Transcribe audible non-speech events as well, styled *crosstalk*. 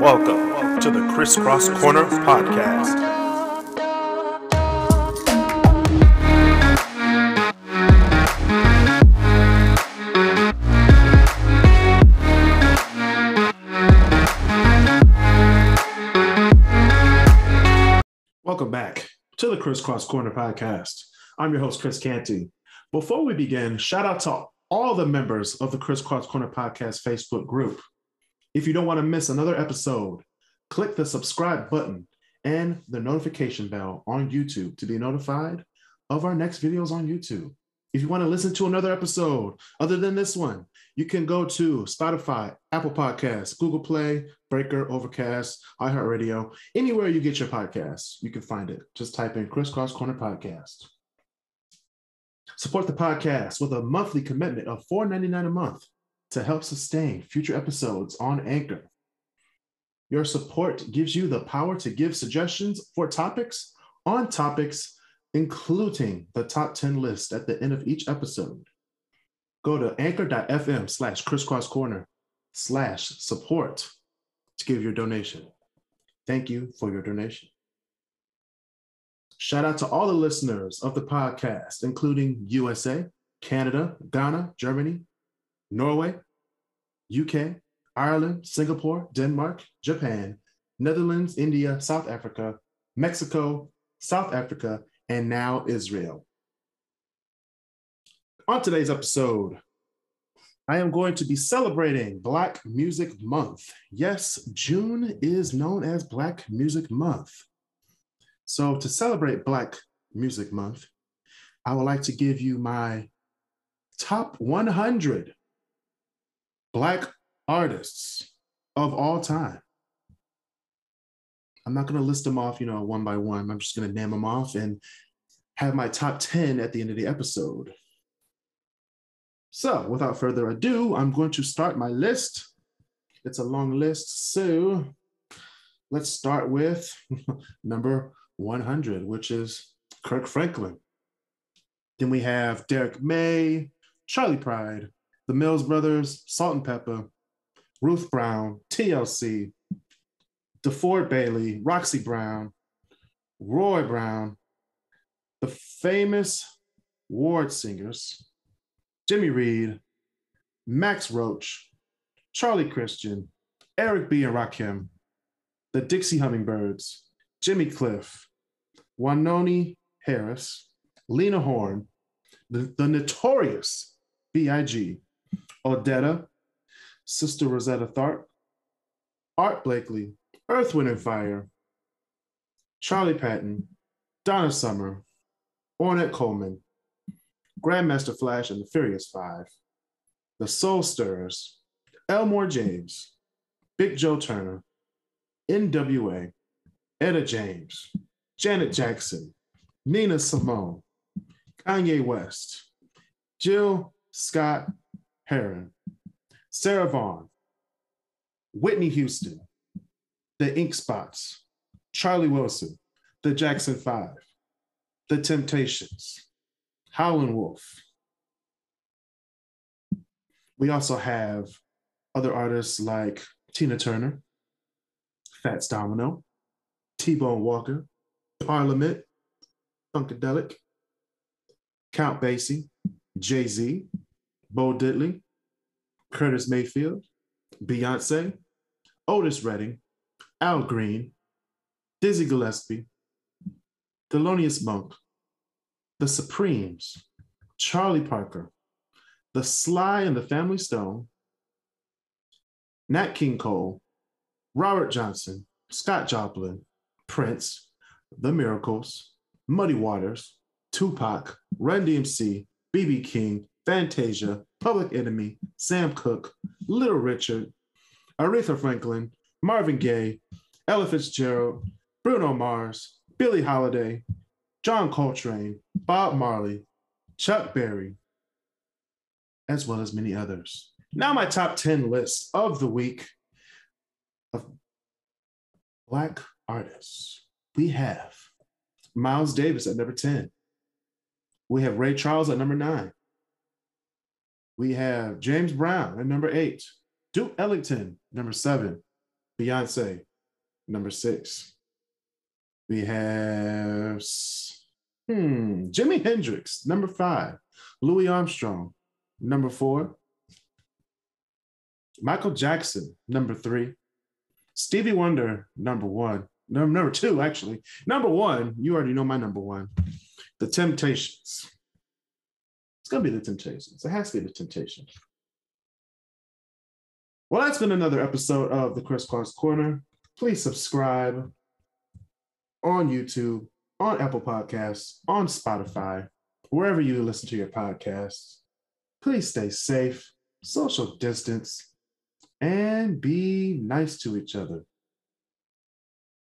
Welcome to the KrisCross Corner Podcast. Welcome back to the KrisCross Corner Podcast. I'm your host, Kris Canty. Before we begin, shout out to all the members of the KrisCross Corner Podcast Facebook group. If you don't want to miss another episode, click the subscribe button and the notification bell on YouTube to be notified of our next videos on YouTube. If you want to listen to another episode other than this one, you can go to Spotify, Apple Podcasts, Google Play, Breaker, Overcast, iHeartRadio, anywhere you get your podcasts, you can find it. Just type in KrisCross Corner Podcast. Support the podcast with a monthly commitment of $4.99 a month to help sustain future episodes on Anchor. Your support gives you the power to give suggestions for topics on topics, including the top 10 list at the end of each episode. Go to anchor.fm slash kriscross corner slash support to give your donation. Thank you for your donation. Shout out to all the listeners of the podcast, including USA, Canada, Ghana, Germany, Norway, UK, Ireland, Singapore, Denmark, Japan, Netherlands, India, South Africa, Mexico, South Africa, and now Israel. On today's episode, I am going to be celebrating Black Music Month. Yes, June is known as Black Music Month. So, to celebrate Black Music Month, I would like to give you my top 100 Black artists of all time. I'm not going to list them off, you know, one by one. I'm just going to name them off and have my top 10 at the end of the episode. So, without further ado, I'm going to start my list. It's a long list. So, let's start with *laughs* number 100, which is Kirk Franklin. Then we have Derrick May, Charley Pride, the Mills Brothers, Salt-N-Pepa, Ruth Brown, TLC, DeFord Bailey, Roxy Brown, Roy Brown, the famous Ward singers, Jimmy Reed, Max Roach, Charlie Christian, Eric B. and Rakim, the Dixie Hummingbirds, Jimmy Cliff, Wynonie Harris, Lena Horne, the, the notorious B.I.G., Odetta, Sister Rosetta Tharpe, Art Blakey, Earth, Wind, and Fire, Charley Patton, Donna Summer, Ornette Coleman, Grandmaster Flash and the Furious Five, The Soul Stirrers, Elmore James, Big Joe Turner, NWA, Etta James, Janet Jackson, Nina Simone, Kanye West, Jill Scott Heron, Sarah Vaughan, Whitney Houston, The Ink Spots, Charlie Wilson, The Jackson Five, The Temptations, Howlin' Wolf. We also have other artists like Tina Turner, Fats Domino, T-Bone Walker, Parliament, Funkadelic, Count Basie, Jay-Z, Bo Diddley, Curtis Mayfield, Beyonce, Otis Redding, Al Green, Dizzy Gillespie, Thelonious Monk, The Supremes, Charlie Parker, The Sly and the Family Stone, Nat King Cole, Robert Johnson, Scott Joplin, Prince, The Miracles, Muddy Waters, Tupac, Run DMC, BB King, Fantasia, Public Enemy, Sam Cooke, Little Richard, Aretha Franklin, Marvin Gaye, Ella Fitzgerald, Bruno Mars, Billie Holiday, John Coltrane, Bob Marley, Chuck Berry, as well as many others. Now, my top 10 list of the week of Black artists. We have Miles Davis at number 10. We have Ray Charles at number nine. We have James Brown at number eight, Duke Ellington, number seven, Beyonce, number six. We have hmm, Jimi Hendrix, number five, Louis Armstrong, number four, Michael Jackson, number three, Stevie Wonder, number one, number, number two, actually. Number one, you already know my number one, The Temptations. It's going to be The Temptations. It has to be The Temptations. Well, that's been another episode of the KrisCross Corner. Please subscribe on YouTube, on Apple Podcasts, on Spotify, wherever you listen to your podcasts. Please stay safe, social distance, and be nice to each other.